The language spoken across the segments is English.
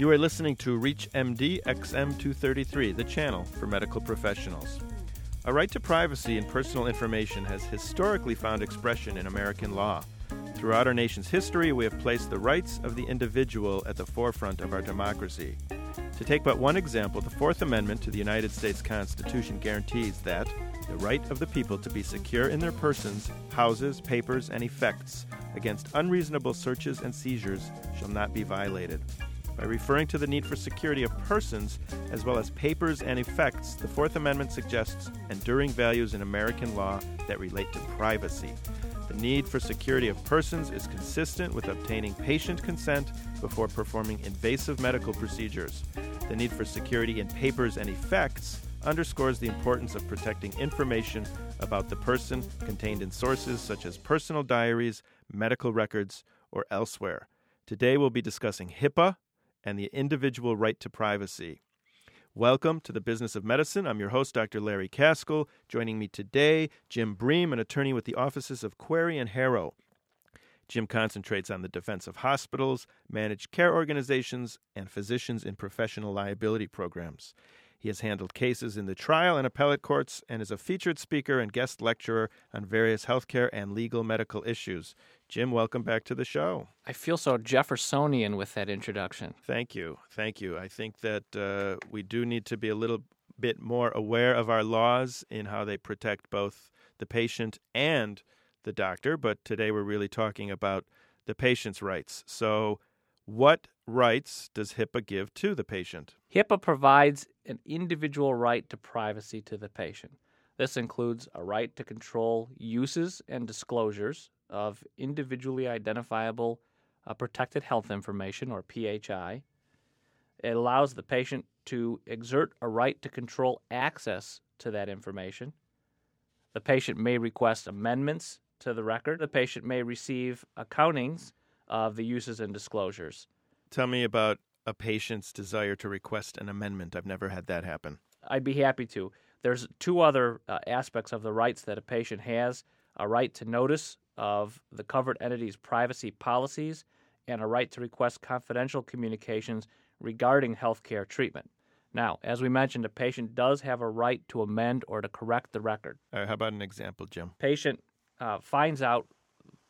You are listening to ReachMD XM233, the channel for medical professionals. A right to privacy and personal information has historically found expression in American law. Throughout our nation's history, we have placed the rights of the individual at the forefront of our democracy. To take but one example, the Fourth Amendment to the United States Constitution guarantees that the right of the people to be secure in their persons, houses, papers, and effects against unreasonable searches and seizures shall not be violated. By referring to the need for security of persons as well as papers and effects, the Fourth Amendment suggests enduring values in American law that relate to privacy. The need for security of persons is consistent with obtaining patient consent before performing invasive medical procedures. The need for security in papers and effects underscores the importance of protecting information about the person contained in sources such as personal diaries, medical records, or elsewhere. Today we'll be discussing HIPAA and the individual right to privacy. Welcome to the Business of Medicine. I'm your host, Dr. Larry Kaskel. Joining me today, Jim Bream, an attorney with the offices of Querrey and Harrow. Jim concentrates on the defense of hospitals, managed care organizations, and physicians in professional liability programs. He has handled cases in the trial and appellate courts and is a featured speaker and guest lecturer on various healthcare and legal medical issues. Jim, welcome back to the show. I feel so Jeffersonian with that introduction. Thank you. Thank you. I think that uh, we do need to be a little bit more aware of our laws in how they protect both the patient and the doctor, but today we're really talking about the patient's rights. So, what rights does HIPAA give to the patient? HIPAA provides an individual right to privacy to the patient. This includes a right to control uses and disclosures of individually identifiable uh, protected health information, or PHI. It allows the patient to exert a right to control access to that information. The patient may request amendments to the record. The patient may receive accountings of the uses and disclosures. Tell me about a patient's desire to request an amendment. I've never had that happen. I'd be happy to. There's two other uh, aspects of the rights that a patient has a right to notice of the covered entity's privacy policies and a right to request confidential communications regarding healthcare treatment. Now, as we mentioned, a patient does have a right to amend or to correct the record. How about an example, Jim? Patient uh, finds out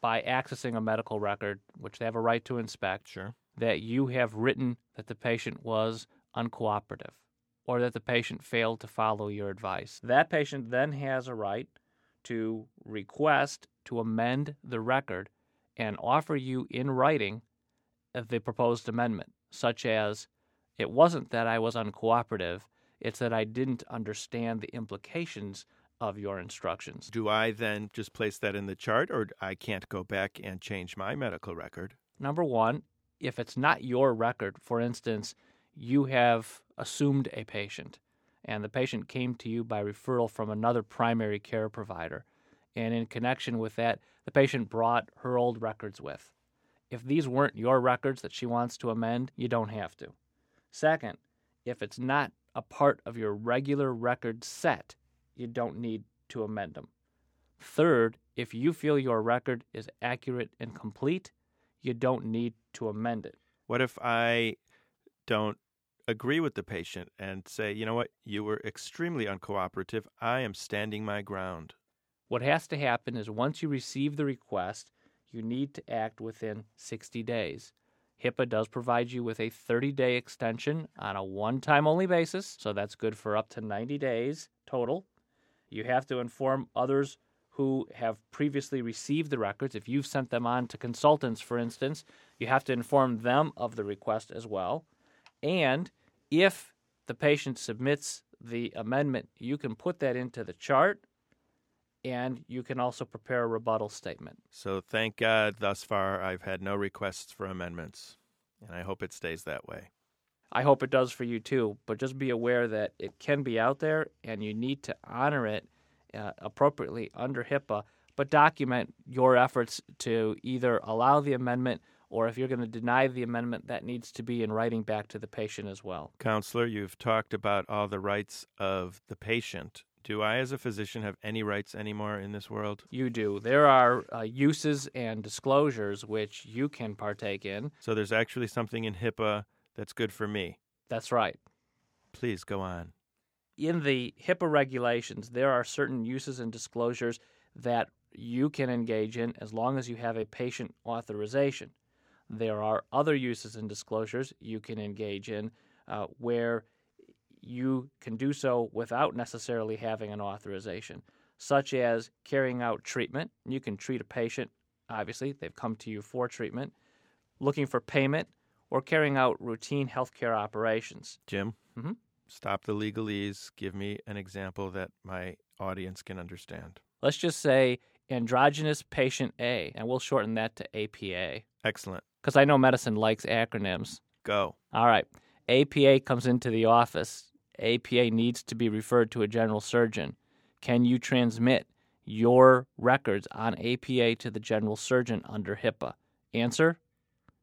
by accessing a medical record, which they have a right to inspect, Sure. that you have written that the patient was uncooperative or that the patient failed to follow your advice. That patient then has a right to request to amend the record and offer you in writing the proposed amendment, such as it wasn't that I was uncooperative, it's that I didn't understand the implications of your instructions. Do I then just place that in the chart, or I can't go back and change my medical record? Number one, if it's not your record, for instance, you have assumed a patient and the patient came to you by referral from another primary care provider, and in connection with that, the patient brought her old records with. If these weren't your records that she wants to amend, you don't have to. Second, if it's not a part of your regular record set, you don't need to amend them. Third, if you feel your record is accurate and complete, you don't need to amend it. What if I don't agree with the patient and say, you know what, you were extremely uncooperative. I am standing my ground. What has to happen is once you receive the request, you need to act within 60 days. HIPAA does provide you with a 30 day extension on a one time only basis, so that's good for up to 90 days total. You have to inform others who have previously received the records. If you've sent them on to consultants, for instance, you have to inform them of the request as well. And if the patient submits the amendment, you can put that into the chart and you can also prepare a rebuttal statement. So thank God thus far I've had no requests for amendments, and I hope it stays that way. I hope it does for you too, but just be aware that it can be out there and you need to honor it uh, appropriately under HIPAA, but document your efforts to either allow the amendment or if you're going to deny the amendment, that needs to be in writing back to the patient as well. Counselor, you've talked about all the rights of the patient. Do I, as a physician, have any rights anymore in this world? You do. There are uh, uses and disclosures which you can partake in. So there's actually something in HIPAA that's good for me. That's right. Please go on. In the HIPAA regulations, there are certain uses and disclosures that you can engage in as long as you have a patient authorization. There are other uses and disclosures you can engage in uh, where you can do so without necessarily having an authorization, such as carrying out treatment. You can treat a patient, obviously, they've come to you for treatment, looking for payment, or carrying out routine healthcare operations. Jim, Mhm. stop the legalese. Give me an example that my audience can understand. Let's just say androgynous patient A, and we'll shorten that to APA, Excellent. because I know medicine likes acronyms. Go. All right. APA comes into the office. APA needs to be referred to a general surgeon. Can you transmit your records on APA to the general surgeon under HIPAA? Answer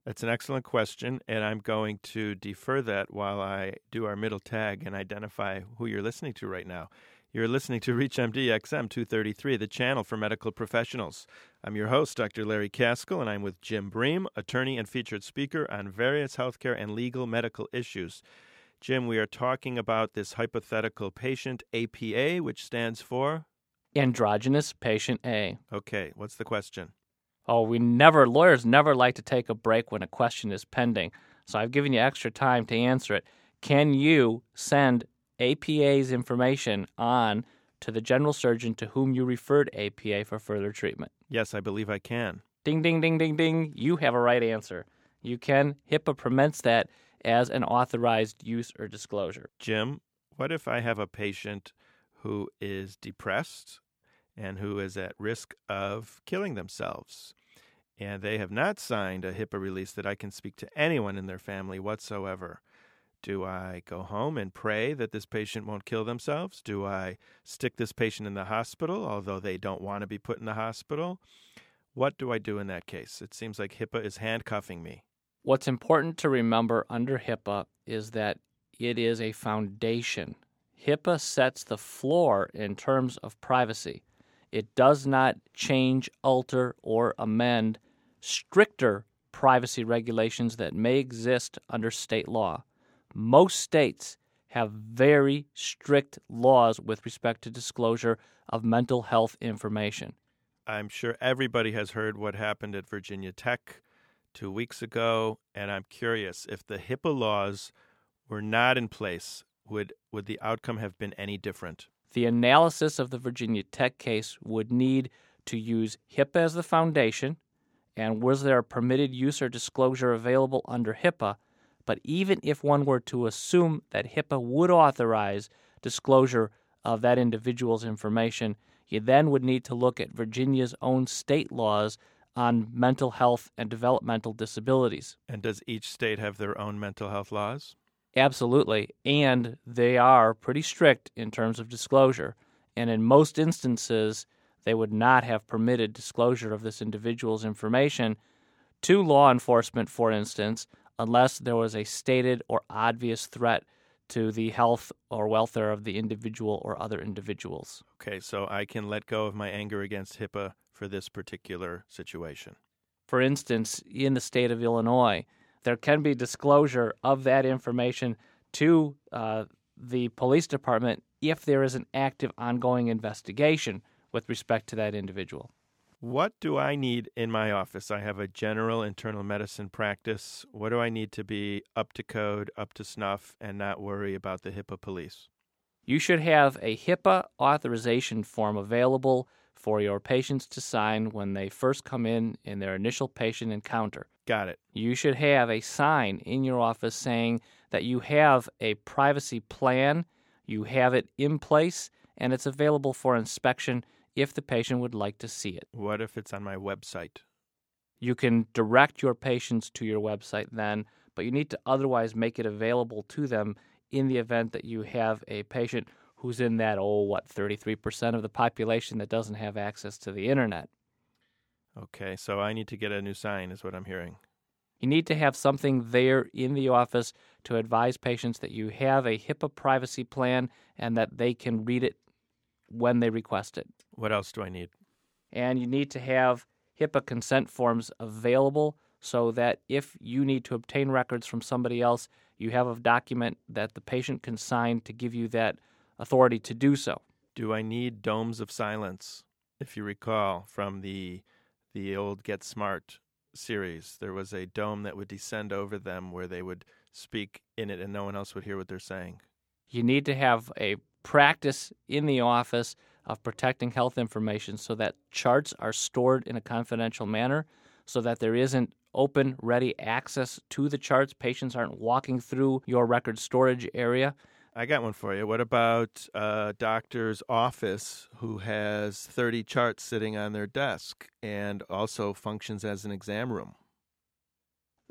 That's an excellent question, and I'm going to defer that while I do our middle tag and identify who you're listening to right now. You're listening to ReachMD XM 233, the channel for medical professionals. I'm your host, Dr. Larry Kaskel, and I'm with Jim Bream, attorney and featured speaker on various healthcare and legal medical issues. Jim, we are talking about this hypothetical patient, APA, which stands for. androgynous patient A. Okay, what's the question? Oh, we never, lawyers never like to take a break when a question is pending. So I've given you extra time to answer it. Can you send APA's information on to the general surgeon to whom you referred APA for further treatment? Yes, I believe I can. Ding, ding, ding, ding, ding. You have a right answer. You can. HIPAA permits that as an authorized use or disclosure. Jim, what if I have a patient who is depressed and who is at risk of killing themselves? And they have not signed a HIPAA release that I can speak to anyone in their family whatsoever. Do I go home and pray that this patient won't kill themselves? Do I stick this patient in the hospital, although they don't want to be put in the hospital? What do I do in that case? It seems like HIPAA is handcuffing me. What's important to remember under HIPAA is that it is a foundation. HIPAA sets the floor in terms of privacy. It does not change, alter, or amend stricter privacy regulations that may exist under state law. Most states have very strict laws with respect to disclosure of mental health information. I'm sure everybody has heard what happened at Virginia Tech two weeks ago, and I'm curious if the HIPAA laws were not in place, would would the outcome have been any different? The analysis of the Virginia Tech case would need to use HIPAA as the foundation, and was there a permitted use or disclosure available under HIPAA? But even if one were to assume that HIPAA would authorize disclosure of that individual's information, you then would need to look at Virginia's own state laws on mental health and developmental disabilities. And does each state have their own mental health laws? Absolutely. And they are pretty strict in terms of disclosure. And in most instances, they would not have permitted disclosure of this individual's information to law enforcement, for instance, unless there was a stated or obvious threat to the health or welfare of the individual or other individuals. Okay, so I can let go of my anger against HIPAA for this particular situation. For instance, in the state of Illinois, there can be disclosure of that information to uh, the police department if there is an active ongoing investigation with respect to that individual. What do I need in my office? I have a general internal medicine practice. What do I need to be up to code, up to snuff, and not worry about the HIPAA police? You should have a HIPAA authorization form available for your patients to sign when they first come in in their initial patient encounter. Got it. You should have a sign in your office saying that you have a privacy plan, you have it in place, and it's available for inspection if the patient would like to see it. What if it's on my website? You can direct your patients to your website then, but you need to otherwise make it available to them in the event that you have a patient who's in that, oh, what, 33% of the population that doesn't have access to the internet. Okay, so I need to get a new sign, is what I'm hearing. You need to have something there in the office to advise patients that you have a HIPAA privacy plan and that they can read it when they request it. What else do I need? And you need to have HIPAA consent forms available so that if you need to obtain records from somebody else, you have a document that the patient can sign to give you that authority to do so. Do I need domes of silence? If you recall from the the old Get Smart series, there was a dome that would descend over them where they would speak in it and no one else would hear what they're saying. You need to have a practice in the office of protecting health information so that charts are stored in a confidential manner so that there isn't open, ready access to the charts. Patients aren't walking through your record storage area. I got one for you. What about a doctor's office who has 30 charts sitting on their desk and also functions as an exam room?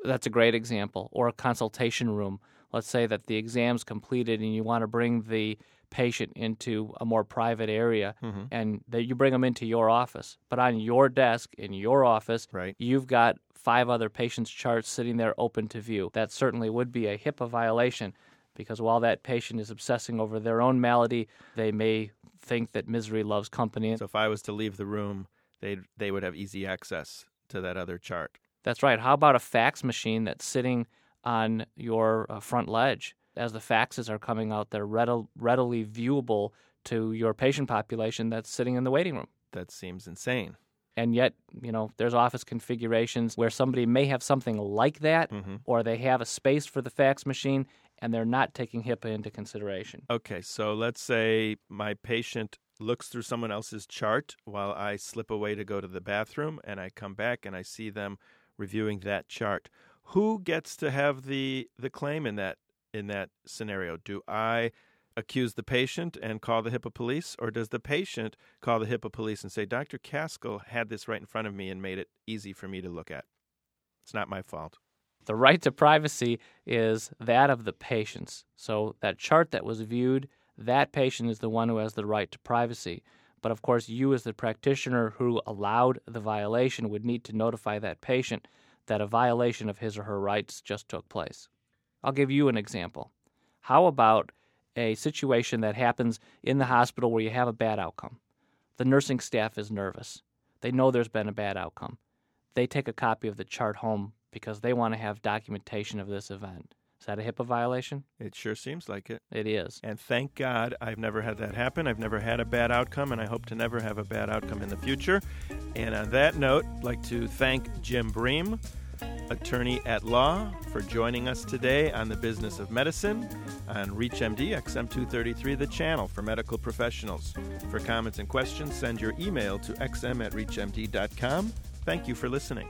That's a great example. Or a consultation room. Let's say that the exam's completed and you want to bring the patient into a more private area mm-hmm. and that you bring them into your office. But on your desk in your office, right. you've got five other patients' charts sitting there open to view. That certainly would be a HIPAA violation because while that patient is obsessing over their own malady, they may think that misery loves company. So if I was to leave the room, they they would have easy access to that other chart. That's right. How about a fax machine that's sitting on your uh, front ledge? As the faxes are coming out, they're readily, readily viewable to your patient population that's sitting in the waiting room. That seems insane. And yet, you know, there's office configurations where somebody may have something like that, mm-hmm. or they have a space for the fax machine, and they're not taking HIPAA into consideration. Okay, so let's say my patient looks through someone else's chart while I slip away to go to the bathroom, and I come back and I see them reviewing that chart. Who gets to have the the claim in that in that scenario? Do I accuse the patient and call the HIPAA police, or does the patient call the HIPAA police and say, Dr. Kaskel had this right in front of me and made it easy for me to look at? It's not my fault. The right to privacy is that of the patients. So that chart that was viewed, that patient is the one who has the right to privacy. But of course, you as the practitioner who allowed the violation would need to notify that patient that a violation of his or her rights just took place. I'll give you an example. How about a situation that happens in the hospital where you have a bad outcome? The nursing staff is nervous. They know there's been a bad outcome. They take a copy of the chart home because they want to have documentation of this event. Is that a HIPAA violation? It sure seems like it. It is. And thank God I've never had that happen. I've never had a bad outcome, and I hope to never have a bad outcome in the future. And on that note, I'd like to thank Jim Bream, attorney at law, for joining us today on the business of medicine on ReachMD XM233, the channel for medical professionals. For comments and questions, send your email to xm at reachmd.com. Thank you for listening.